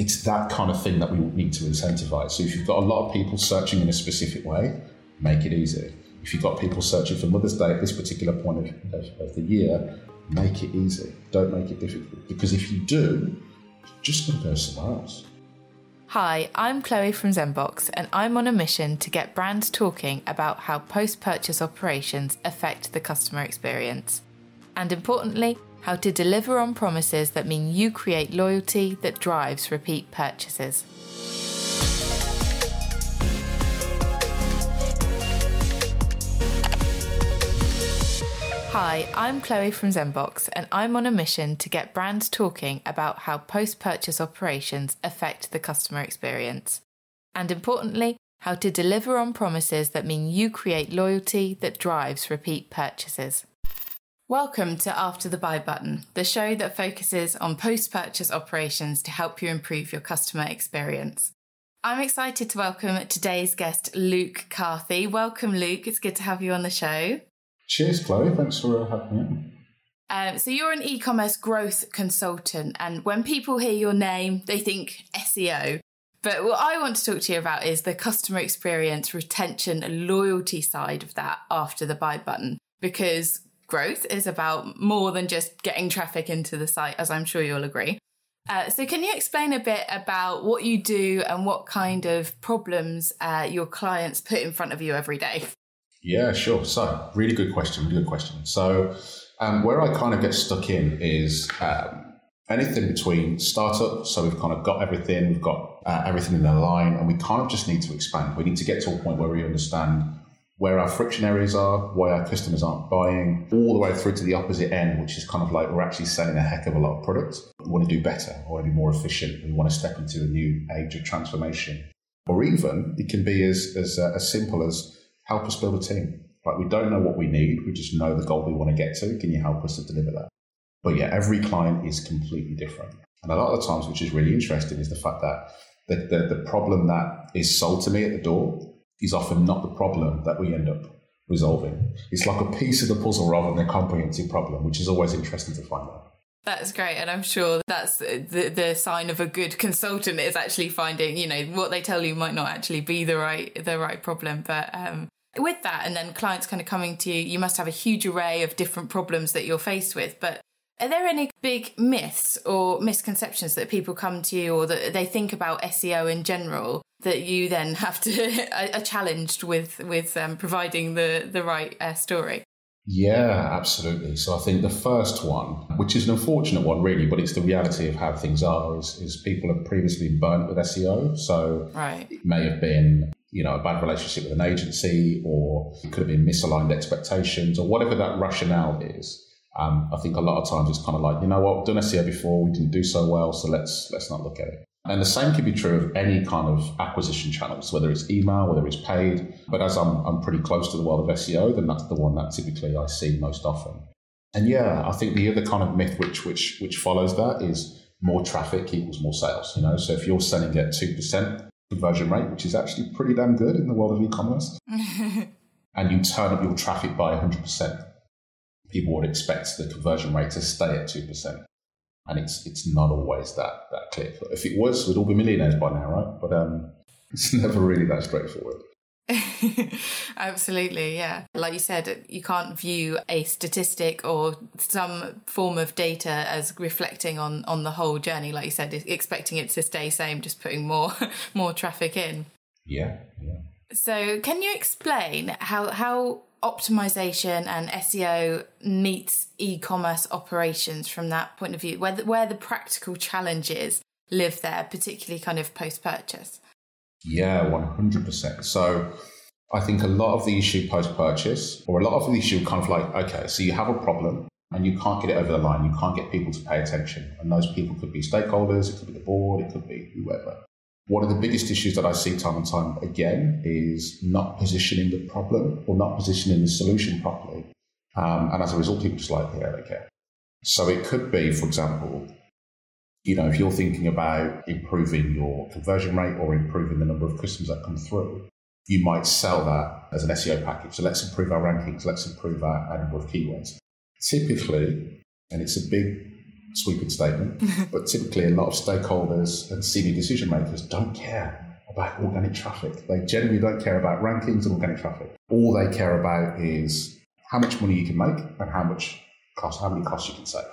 it's that kind of thing that we need to incentivize. So if you've got a lot of people searching in a specific way, make it easy. If you've got people searching for Mother's Day at this particular point of, of, of the year, make it easy. Don't make it difficult. Because if you do, you're just going to go somewhere else. Hi, I'm Chloe from Zenbox, and I'm on a mission to get brands talking about how post purchase operations affect the customer experience. And importantly, how to deliver on promises that mean you create loyalty that drives repeat purchases. Hi, I'm Chloe from Zenbox, and I'm on a mission to get brands talking about how post purchase operations affect the customer experience. And importantly, how to deliver on promises that mean you create loyalty that drives repeat purchases. Welcome to After the Buy Button, the show that focuses on post purchase operations to help you improve your customer experience. I'm excited to welcome today's guest, Luke Carthy. Welcome, Luke. It's good to have you on the show. Cheers, Chloe. Thanks for having me. Um, so you're an e-commerce growth consultant, and when people hear your name, they think SEO. But what I want to talk to you about is the customer experience, retention, and loyalty side of that after the buy button, because growth is about more than just getting traffic into the site, as I'm sure you'll agree. Uh, so, can you explain a bit about what you do and what kind of problems uh, your clients put in front of you every day? Yeah, sure. So, really good question. Really good question. So, um, where I kind of get stuck in is um, anything between startup. So, we've kind of got everything, we've got uh, everything in the line, and we kind of just need to expand. We need to get to a point where we understand where our friction areas are, why our customers aren't buying, all the way through to the opposite end, which is kind of like we're actually selling a heck of a lot of product. We want to do better, we want to be more efficient, we want to step into a new age of transformation. Or even it can be as, as, uh, as simple as help us build a team. Like we don't know what we need, we just know the goal we want to get to. Can you help us to deliver that? But yeah, every client is completely different. And a lot of the times, which is really interesting, is the fact that the, the, the problem that is sold to me at the door is often not the problem that we end up resolving. It's like a piece of the puzzle rather than a comprehensive problem, which is always interesting to find out. That's great. And I'm sure that's the, the sign of a good consultant is actually finding, you know, what they tell you might not actually be the right, the right problem. But, um, with that, and then clients kind of coming to you, you must have a huge array of different problems that you're faced with. But are there any big myths or misconceptions that people come to you or that they think about SEO in general that you then have to are challenged with with um, providing the the right uh, story? Yeah, absolutely. So I think the first one, which is an unfortunate one, really, but it's the reality of how things are, is, is people have previously been burnt with SEO. So right. it may have been, you know, a bad relationship with an agency, or it could have been misaligned expectations, or whatever that rationale is. Um, I think a lot of times it's kind of like, you know what, we've done SEO before, we didn't do so well, so let's let's not look at it. And the same can be true of any kind of acquisition channels, whether it's email, whether it's paid. But as I'm, I'm pretty close to the world of SEO, then that's the one that typically I see most often. And yeah, I think the other kind of myth which which which follows that is more traffic equals more sales. You know, so if you're selling at two percent conversion rate, which is actually pretty damn good in the world of e-commerce, and you turn up your traffic by 100 percent, people would expect the conversion rate to stay at 2%. And it's it's not always that that clear. If it was, we'd all be millionaires by now, right? But um, it's never really that straightforward. Absolutely, yeah. Like you said, you can't view a statistic or some form of data as reflecting on on the whole journey. Like you said, expecting it to stay same, just putting more more traffic in. Yeah, yeah. So, can you explain how how optimization and SEO meets e-commerce operations from that point of view, where the, where the practical challenges live there, particularly kind of post-purchase? Yeah, 100%. So I think a lot of the issue post-purchase, or a lot of the issue kind of like, okay, so you have a problem and you can't get it over the line. You can't get people to pay attention. And those people could be stakeholders, it could be the board, it could be whoever. One of the biggest issues that I see time and time again is not positioning the problem or not positioning the solution properly. Um, and as a result, people just like, yeah, care. So it could be, for example, you know, if you're thinking about improving your conversion rate or improving the number of customers that come through, you might sell that as an SEO package. So let's improve our rankings, let's improve our, our number of keywords. Typically, and it's a big sweeping statement, but typically a lot of stakeholders and senior decision makers don't care about organic traffic. They generally don't care about rankings and organic traffic. All they care about is how much money you can make and how much cost, how many costs you can save.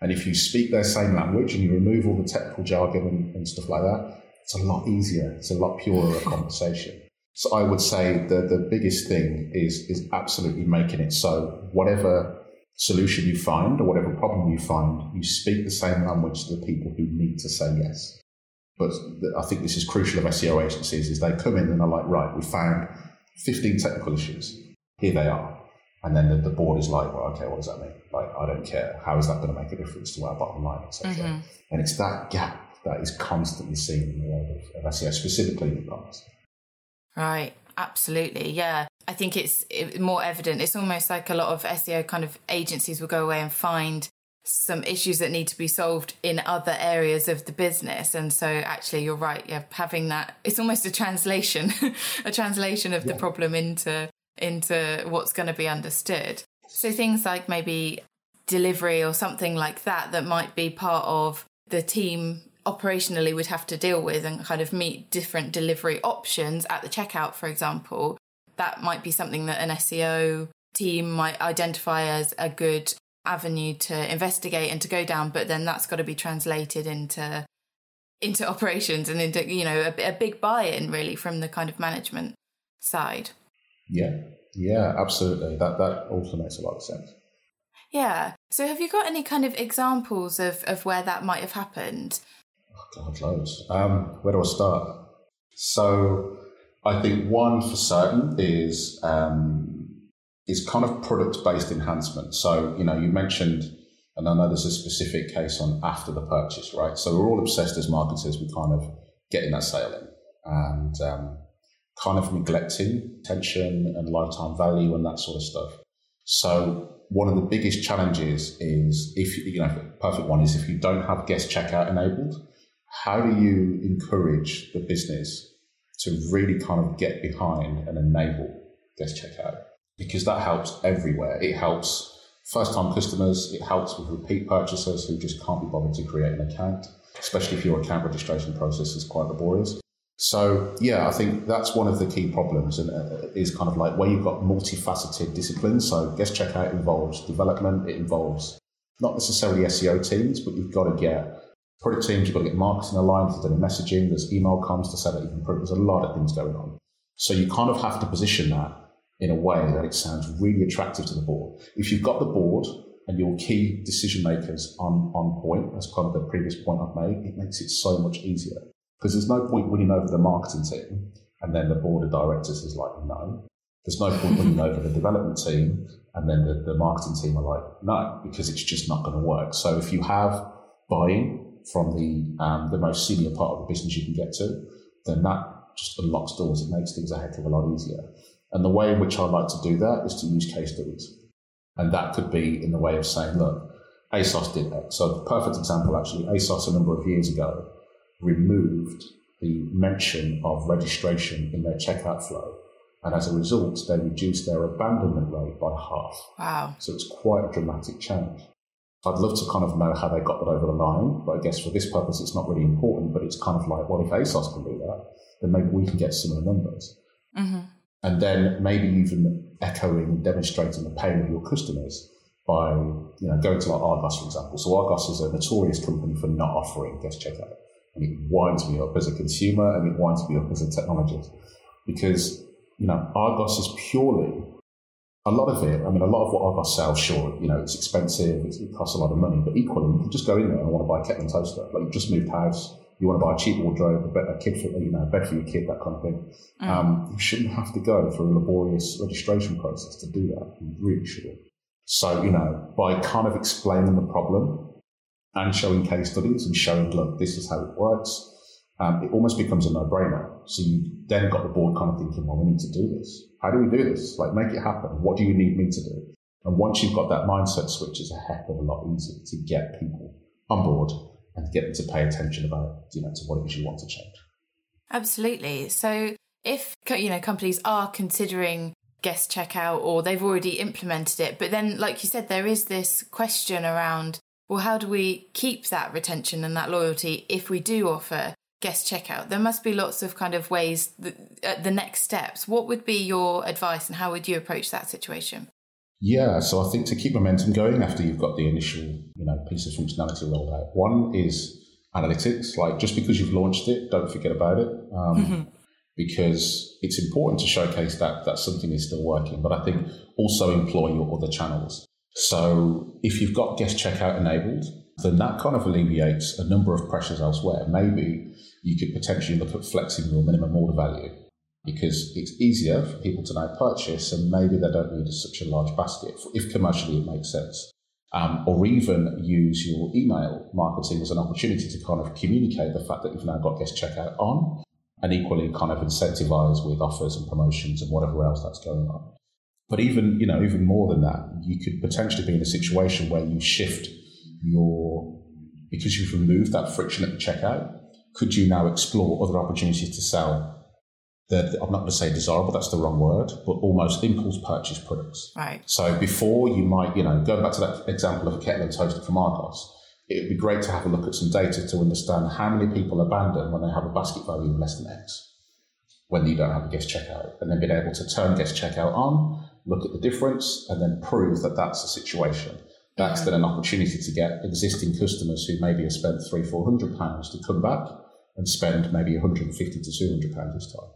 And if you speak their same language and you remove all the technical jargon and, and stuff like that, it's a lot easier. It's a lot purer a conversation. So I would say the, the biggest thing is, is absolutely making it so whatever solution you find or whatever problem you find, you speak the same language to the people who need to say yes. But I think this is crucial of SEO agencies is they come in and are like, right, we found 15 technical issues. Here they are. And then the, the board is like, well, okay, what does that mean? Like, I don't care. How is that going to make a difference to our bottom line, etc. Mm-hmm. And it's that gap that is constantly seen in the world of, of SEO, specifically in e-commerce. Right. Absolutely. Yeah. I think it's more evident. It's almost like a lot of SEO kind of agencies will go away and find some issues that need to be solved in other areas of the business. And so actually you're right, yeah, having that it's almost a translation, a translation of yeah. the problem into into what's going to be understood. So things like maybe delivery or something like that that might be part of the team operationally would have to deal with and kind of meet different delivery options at the checkout, for example. That might be something that an SEO team might identify as a good avenue to investigate and to go down, but then that's got to be translated into into operations and into you know a, a big buy-in really from the kind of management side. Yeah, yeah, absolutely. That that also makes a lot of sense. Yeah. So have you got any kind of examples of, of where that might have happened? Loads. Um, where do I start? So I think one for certain is um, is kind of product based enhancement. So you know, you mentioned, and I know there's a specific case on after the purchase, right? So we're all obsessed as marketers with kind of getting that sale in, and um, kind of neglecting tension and lifetime value and that sort of stuff. So one of the biggest challenges is if you know perfect one is if you don't have guest checkout enabled, how do you encourage the business to really kind of get behind and enable guest checkout? Because that helps everywhere. It helps first time customers, it helps with repeat purchasers who just can't be bothered to create an account, especially if your account registration process is quite laborious. So yeah, I think that's one of the key problems, and uh, is kind of like where you've got multifaceted disciplines. So guest checkout involves development, it involves not necessarily SEO teams, but you've got to get product teams, you've got to get marketing aligned, there's any messaging, there's email comms to say that you can improve. There's a lot of things going on. So you kind of have to position that in a way that it sounds really attractive to the board. If you've got the board and your key decision makers on, on point, as kind of the previous point I've made, it makes it so much easier. Because there's no point winning over the marketing team and then the board of directors is like, no. There's no point winning over the development team and then the, the marketing team are like, no, because it's just not going to work. So if you have buy-in from the um, the most senior part of the business you can get to, then that just unlocks doors. It makes things a heck of a lot easier. And the way in which I like to do that is to use case studies. And that could be in the way of saying, look, ASOS did that. So, perfect example actually, ASOS a number of years ago removed the mention of registration in their checkout flow. And as a result, they reduced their abandonment rate by half. Wow. So it's quite a dramatic change. I'd love to kind of know how they got that over the line, but I guess for this purpose, it's not really important. But it's kind of like, well, if ASOS can do that, then maybe we can get similar numbers. Mm-hmm. And then maybe even echoing, and demonstrating the pain of your customers by, you know, going to like Argos, for example. So Argos is a notorious company for not offering guest checkout. And it winds me up as a consumer and it winds me up as a technologist because, you know, Argos is purely a lot of it. I mean, a lot of what Argos sells, sure, you know, it's expensive, it's, it costs a lot of money, but equally, you can just go in there and want to buy a kettle and toaster. Like, you've just moved house, you want to buy a cheap wardrobe, a, bed, a kid for, you know, a bed for your kid, that kind of thing. Mm. Um, you shouldn't have to go through a laborious registration process to do that. You really shouldn't. So, you know, by kind of explaining the problem and showing case studies and showing, look, this is how it works, um, it almost becomes a no-brainer. So you then got the board kind of thinking, well, we need to do this. How do we do this? Like, make it happen. What do you need me to do? And once you've got that mindset switch, it's a heck of a lot easier to get people on board and get them to pay attention about, you know, to what it is you want to change. Absolutely. So if, you know, companies are considering guest checkout or they've already implemented it, but then, like you said, there is this question around well, how do we keep that retention and that loyalty if we do offer guest checkout? There must be lots of kind of ways, that, uh, the next steps. What would be your advice and how would you approach that situation? Yeah, so I think to keep momentum going after you've got the initial, you know, piece of functionality rolled out, one is analytics. Like just because you've launched it, don't forget about it. Um, mm-hmm. Because it's important to showcase that that something is still working, but I think also employ your other channels. So if you've got guest checkout enabled, then that kind of alleviates a number of pressures elsewhere. Maybe you could potentially look at flexing your minimum order value because it's easier for people to now purchase and maybe they don't need such a large basket if commercially it makes sense. Um, or even use your email marketing as an opportunity to kind of communicate the fact that you've now got guest checkout on and equally kind of incentivize with offers and promotions and whatever else that's going on. But even, you know, even more than that, you could potentially be in a situation where you shift your, because you've removed that friction at the checkout, could you now explore other opportunities to sell that I'm not going to say desirable, that's the wrong word, but almost impulse purchase products. Right. So before you might, you know, going back to that example of a kettle and toaster from Argos, it would be great to have a look at some data to understand how many people abandon when they have a basket value of less than X when you don't have a guest checkout, and then being able to turn guest checkout on, look at the difference, and then prove that that's the situation. That's then an opportunity to get existing customers who maybe have spent three, four hundred pounds to come back and spend maybe 150 to 200 pounds this time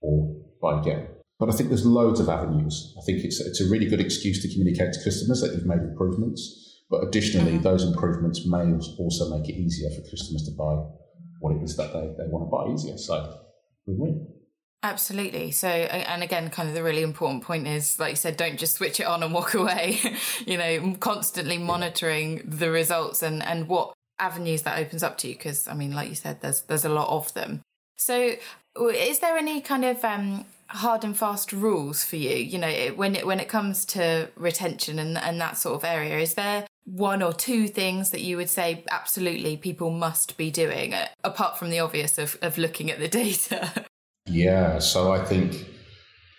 or buy again. But I think there's loads of avenues. I think it's, it's a really good excuse to communicate to customers that you've made improvements. But additionally, mm-hmm. those improvements may also make it easier for customers to buy what it is that they, they want to buy easier. So win win. Absolutely. So, and again, kind of the really important point is, like you said, don't just switch it on and walk away. you know, constantly monitoring the results and and what avenues that opens up to you. Because I mean, like you said, there's there's a lot of them. So, is there any kind of um, hard and fast rules for you? You know, when it when it comes to retention and and that sort of area, is there one or two things that you would say absolutely people must be doing uh, apart from the obvious of, of looking at the data? Yeah, so I think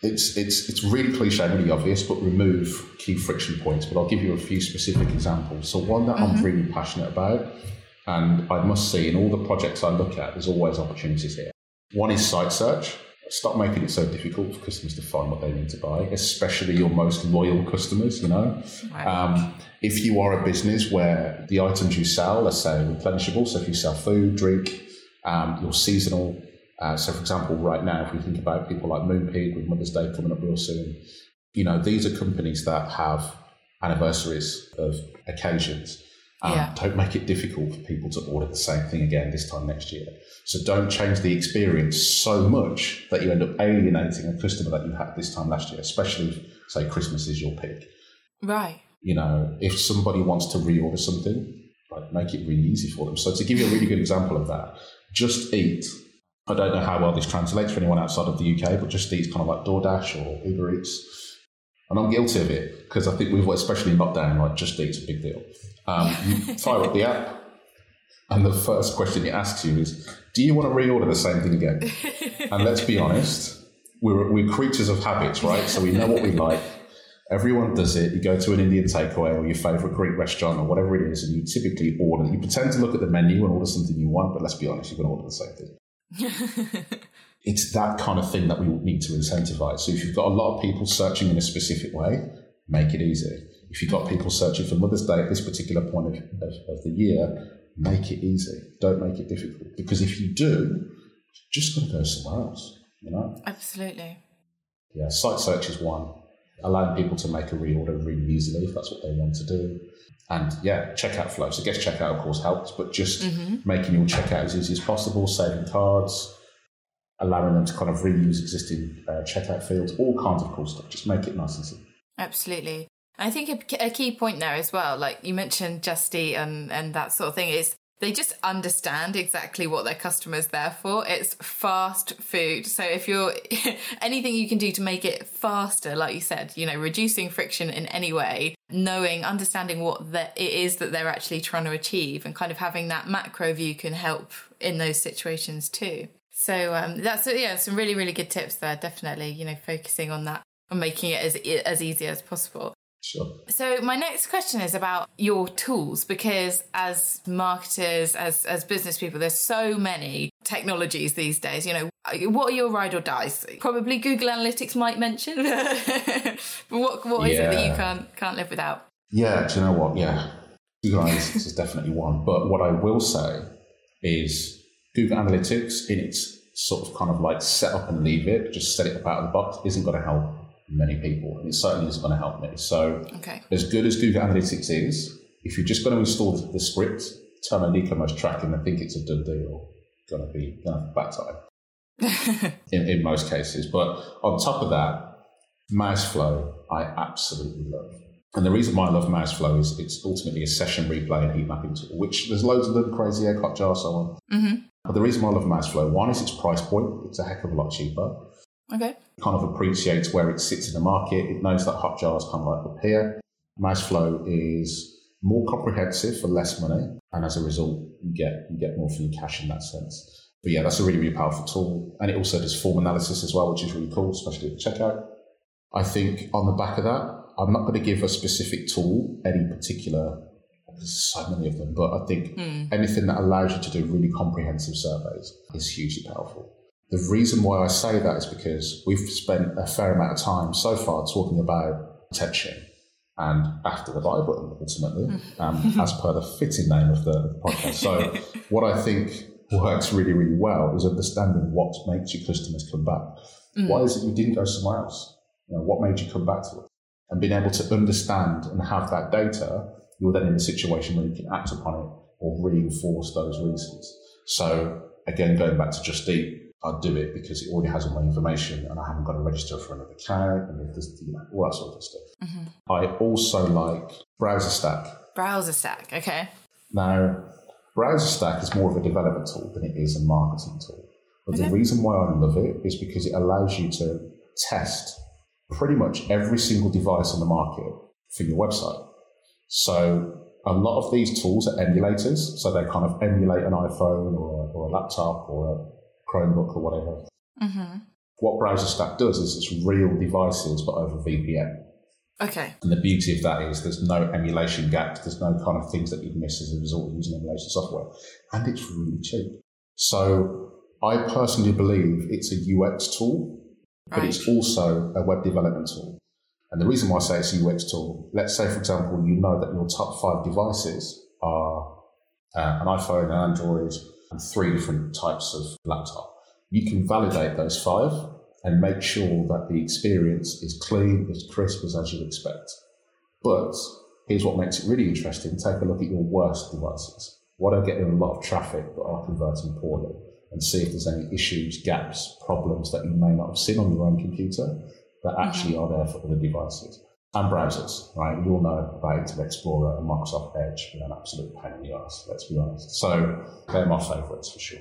it's it's it's really cliche, and really obvious, but remove key friction points. But I'll give you a few specific examples. So one that mm-hmm. I'm really passionate about, and I must say, in all the projects I look at, there's always opportunities here. One is site search. Stop making it so difficult for customers to find what they need to buy, especially your most loyal customers. You know, um, if you are a business where the items you sell, let's say, replenishable, so if you sell food, drink, um, your seasonal. Uh, so, for example, right now, if we think about people like Moonpig with Mother's Day coming up real soon, you know, these are companies that have anniversaries of occasions um, yeah. Don't make it difficult for people to order the same thing again this time next year. So don't change the experience so much that you end up alienating a customer that you had this time last year, especially if, say, Christmas is your peak. Right. You know, if somebody wants to reorder something, like make it really easy for them. So to give you a really good example of that, Just Eat. I don't know how well this translates for anyone outside of the UK, but Just Eat's kind of like DoorDash or Uber Eats and I'm guilty of it because I think we've, especially in lockdown, like Just Eat's a big deal. Um, you fire up the app, and the first question it asks you is, "Do you want to reorder the same thing again?" and let's be honest, we're we're creatures of habits, right? So we know what we like. Everyone does it. You go to an Indian takeaway or your favorite Greek restaurant or whatever it is, and you typically order. You pretend to look at the menu and order something you want, but let's be honest, you're going to order the same thing. it's that kind of thing that we need to incentivize. So if you've got a lot of people searching in a specific way, make it easy. If you've got people searching for Mother's Day at this particular point of, of, of the year, make it easy. Don't make it difficult. Because if you do, you've just got to go somewhere else, you know? Absolutely. Yeah, site search is one. Allowing people to make a reorder really easily if that's what they want to do. And yeah, checkout flow. So guest checkout, of course, helps, but just mm-hmm. making your checkout as easy as possible, saving cards, allowing them to kind of reuse existing uh, checkout fields, all kinds of cool stuff. Just make it nice and simple. Absolutely. I think a, a key point there as well, like you mentioned Just Eat and, and that sort of thing, is they just understand exactly what their customer's there for. It's fast food. So if you're anything you can do to make it faster, like you said, you know, reducing friction in any way, knowing, understanding what the, it is that they're actually trying to achieve and kind of having that macro view can help in those situations too. So um, that's yeah, some really really good tips there. Definitely, you know, focusing on that and making it as as easy as possible. Sure. So my next question is about your tools because as marketers, as as business people, there's so many technologies these days. You know, what are your ride or dies? Probably Google Analytics might mention, but what what is yeah. it that you can't can't live without? Yeah, do you know what? Yeah, Google Analytics is definitely one. But what I will say is Google Analytics in its sort of kind of like set up and leave it, just set it up out of the box, isn't going to help many people. And it certainly isn't going to help me. So, okay. as good as Google Analytics is, if you're just going to install the script, turn on e-commerce tracking, I think it's a done deal. Going to be going to have bad time in, in most cases. But on top of that, Mouseflow, I absolutely love. And the reason why I love Mouseflow is it's ultimately a session replay and heat mapping tool, which there's loads of them, Crazy Egg, Hotjar, so on. Mm-hmm. But the reason why I love Mouseflow, one is its price point. It's a heck of a lot cheaper. Okay. kind of appreciates where it sits in the market. It knows that Hotjar is kind of like peer. Mouseflow is more comprehensive for less money, and as a result, you get you get more for your cash in that sense. But yeah, that's a really really powerful tool, and it also does form analysis as well, which is really cool, especially at checkout. I think on the back of that, I'm not going to give a specific tool any particular. There's so many of them, but I think mm. anything that allows you to do really comprehensive surveys is hugely powerful. The reason why I say that is because we've spent a fair amount of time so far talking about attention and after the buy button, ultimately, um, as per the fitting name of the, podcast. So, what I think works really, really well is understanding what makes your customers come back. Mm. Why is it you didn't go somewhere else? You know, what made you come back to it? And being able to understand and have that data, you're then in a situation where you can act upon it or reinforce those reasons. So, again, going back to Just Eat, I'd do it because it already has all my information and I haven't got to register for another account and there's, you know, all that sort of stuff. Mm-hmm. I also like BrowserStack. Browser Stack, okay. Now, BrowserStack is more of a development tool than it is a marketing tool. But Okay. the reason why I love it is because it allows you to test pretty much every single device on the market for your website. So a lot of these tools are emulators, so they kind of emulate an iPhone or or a laptop or a Chromebook or whatever. Mm-hmm. What BrowserStack does is it's real devices but over VPN. Okay. And the beauty of that is there's no emulation gaps, there's no kind of things that you'd miss as a result of using emulation software. And it's really cheap. So I personally believe it's a UX tool, but Right. it's also a web development tool. And the reason why I say it's a UX tool, let's say, for example, you know that your top five devices are uh, an iPhone, an Android, and three different types of laptop. You can validate those five and make sure that the experience is clean, as crisp as, as you expect. But here's what makes it really interesting. Take a look at your worst devices. What are getting a lot of traffic but are converting poorly? And see if there's any issues, gaps, problems that you may not have seen on your own computer that actually mm-hmm. are there for other devices. And browsers, right? We all know about Internet Explorer and Microsoft Edge being an absolute pain in the ass, let's be honest. So they're my favourites for sure.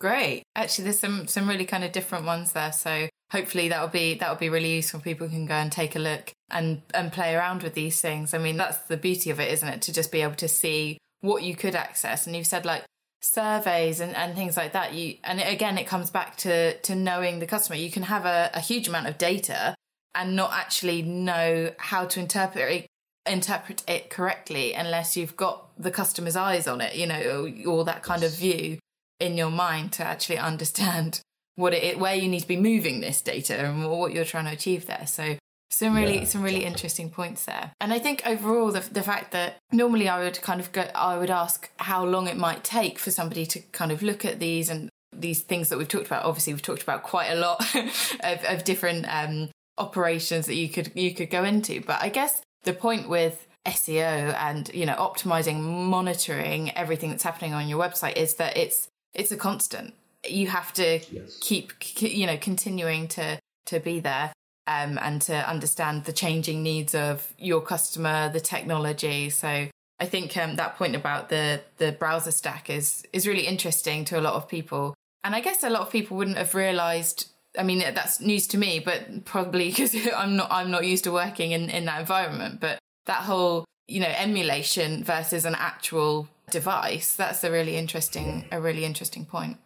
Great. Actually, there's some some really kind of different ones there. So hopefully that'll be that'll be really useful. People can go and take a look and and play around with these things. I mean, that's the beauty of it, isn't it? To just be able to see what you could access. And you've said like surveys and, and things like that. You and again, it comes back to to knowing the customer. You can have a, a huge amount of data and not actually know how to interpret it interpret it correctly unless you've got the customer's eyes on it, you know, or, or that kind of view in your mind to actually understand what it where you need to be moving this data and what you're trying to achieve there. So some really Yeah, some really interesting points there. And I think overall the the fact that normally I would kind of go I would ask how long it might take for somebody to kind of look at these and these things that we've talked about. Obviously we've talked about quite a lot of, of different um operations that you could you could go into. But I guess the point with SEO and you know optimizing monitoring everything that's happening on your website is that it's it's a constant you have to Yes. keep you know continuing to to be there um, and to understand the changing needs of your customer the technology so i think um, that point about the the browser stack is is really interesting to a lot of people and i guess a lot of people wouldn't have realized I mean that's news to me, but probably because I'm not I'm not used to working in, in that environment. But that whole you know emulation versus an actual device that's a really interesting a really interesting point.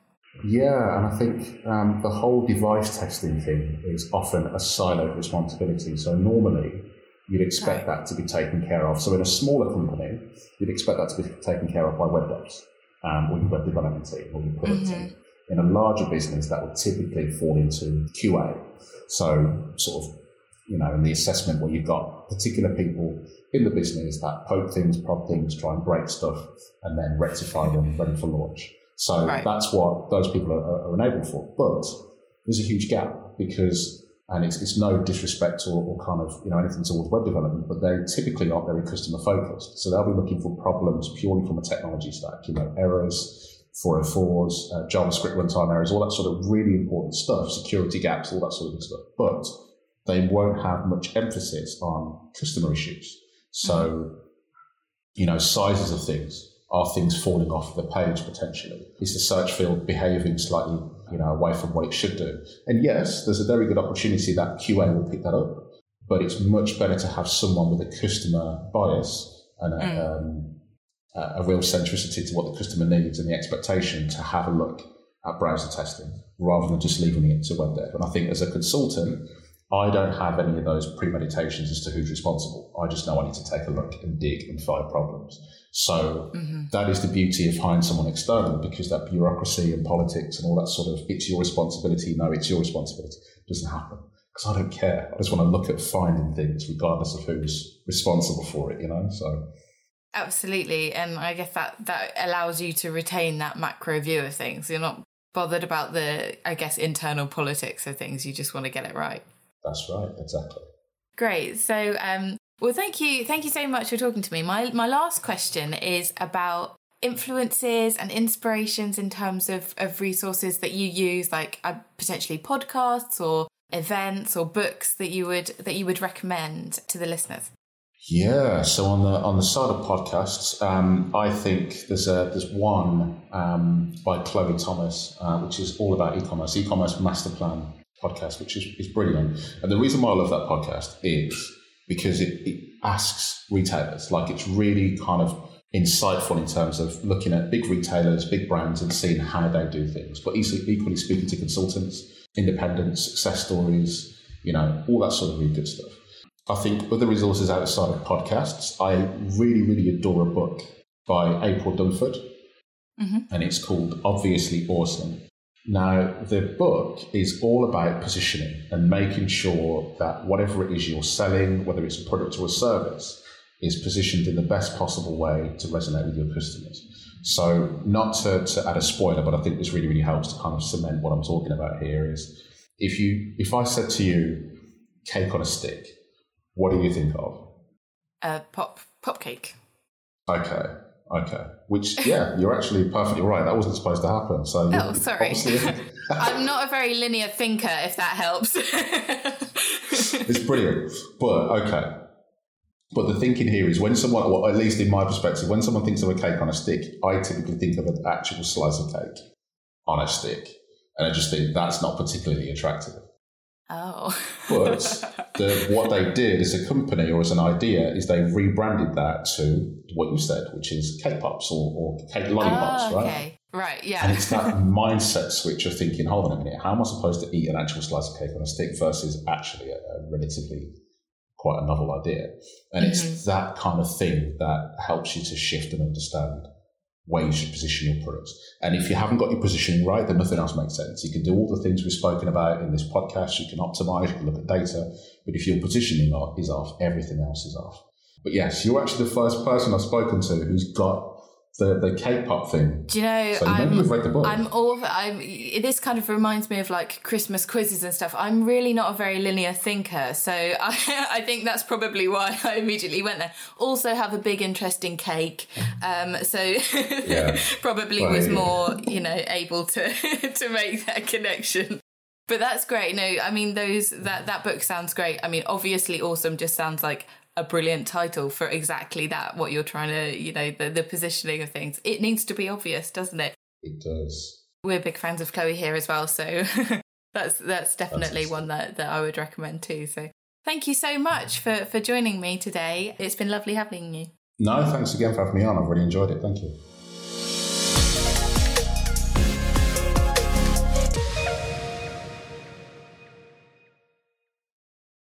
Yeah, and I think um, the whole device testing thing is often a siloed responsibility. So normally you'd expect right. that to be taken care of. So in a smaller company, you'd expect that to be taken care of by web devs um, or your web development team or your product mm-hmm. team. In a larger business, that would typically fall into QA. So sort of, you know, in the assessment where you've got particular people in the business that poke things, prod things, try and break stuff, and then rectify them ready for launch. So right. that's what those people are, are enabled for. But there's a huge gap because and it's, it's no disrespect or, or, kind of you know anything towards web development, but they typically aren't very customer focused. So they'll be looking for problems purely from a technology stack, you know, errors, 404s, uh, JavaScript runtime errors, all that sort of really important stuff, security gaps, all that sort of stuff. But they won't have much emphasis on customer issues. So, mm-hmm. you know, sizes of things. Are things falling off the page potentially? Is the search field behaving slightly you know, away from what it should do. And yes, there's a very good opportunity that QA will pick that up, but it's much better to have someone with a customer bias and a, mm. um, a real centricity to what the customer needs and the expectation to have a look at browser testing rather than just leaving it to web dev. And I think as a consultant, I don't have any of those premeditations as to who's responsible. I just know I need to take a look and dig and find problems. So mm-hmm. that is the beauty of hiring someone external because that bureaucracy and politics and all that sort of it's your responsibility, no, it's your responsibility doesn't happen. Because I don't care. I just want to look at finding things regardless of who's responsible for it, you know? So Absolutely. And I guess that that allows you to retain that macro view of things. You're not bothered about the I guess internal politics of things. You just want to get it right. That's right, exactly. Great. So, um, well, thank you, thank you so much for talking to me. My my last question is about influences and inspirations in terms of of resources that you use, like uh, potentially podcasts or events or books that you would that you would recommend to the listeners. Yeah, so on the on the side of podcasts, um, I think there's a there's one um, by Chloe Thomas, uh, which is all about e-commerce, e-commerce master plan podcast, which is, is brilliant. And the reason why I love that podcast is because it, it asks retailers, like it's really kind of insightful in terms of looking at big retailers, big brands, and seeing how they do things, but equally speaking to consultants, independents, success stories, you know, all that sort of really good stuff. I think other resources outside of podcasts, I really, really adore a book by April Dunford, mm-hmm. and it's called Obviously Awesome. Now, the book is all about positioning and making sure that whatever it is you're selling, whether it's a product or a service, is positioned in the best possible way to resonate with your customers. So, not to, to add a spoiler, but I think this really, really helps to kind of cement what I'm talking about here is if you if I said to you cake on a stick, what do you think of? Uh, pop pop cake. Okay. Okay. Which, yeah, you're actually perfectly right. That wasn't supposed to happen. So, oh, sorry. I'm not a very linear thinker, if that helps. it's brilliant. But, okay. But the thinking here is when someone, well, at least in my perspective, when someone thinks of a cake on a stick, I typically think of an actual slice of cake on a stick. And I just think that's not particularly attractive. Oh. but the, what they did as a company or as an idea is they rebranded that to what you said, which is cake pops or, or cake lollipops, oh, okay. right? Right, yeah. And it's that mindset switch of thinking, hold on a minute, how am I supposed to eat an actual slice of cake on a stick versus actually a, a relatively quite a novel idea? And mm-hmm. it's that kind of thing that helps you to shift and understand where you should position your products. And if you haven't got your positioning right, then nothing else makes sense. You can do all the things we've spoken about in this podcast. You can optimize, you can look at data. But if your positioning is off, everything else is off. But yes, you're actually the first person I've spoken to who's got the the cake pop thing. Do you know? So I'm, you've read the book. I'm all. I'm. This kind of reminds me of like Christmas quizzes and stuff. I'm really not a very linear thinker, so I, I think that's probably why I immediately went there. Also, have a big interest in cake, um, so yeah. probably well, was more you know able to to make that connection. But that's great. No, I mean those that that book sounds great. I mean, obviously, awesome. Just sounds like a brilliant title for exactly that what you're trying to you know the, the positioning of things. It needs to be obvious doesn't it? It does. We're big fans of chloe here as well so that's that's definitely that's one that, that i would recommend too. So thank you so much for for joining me today. It's been lovely having you. No thanks again for having me on. I've really enjoyed it. Thank you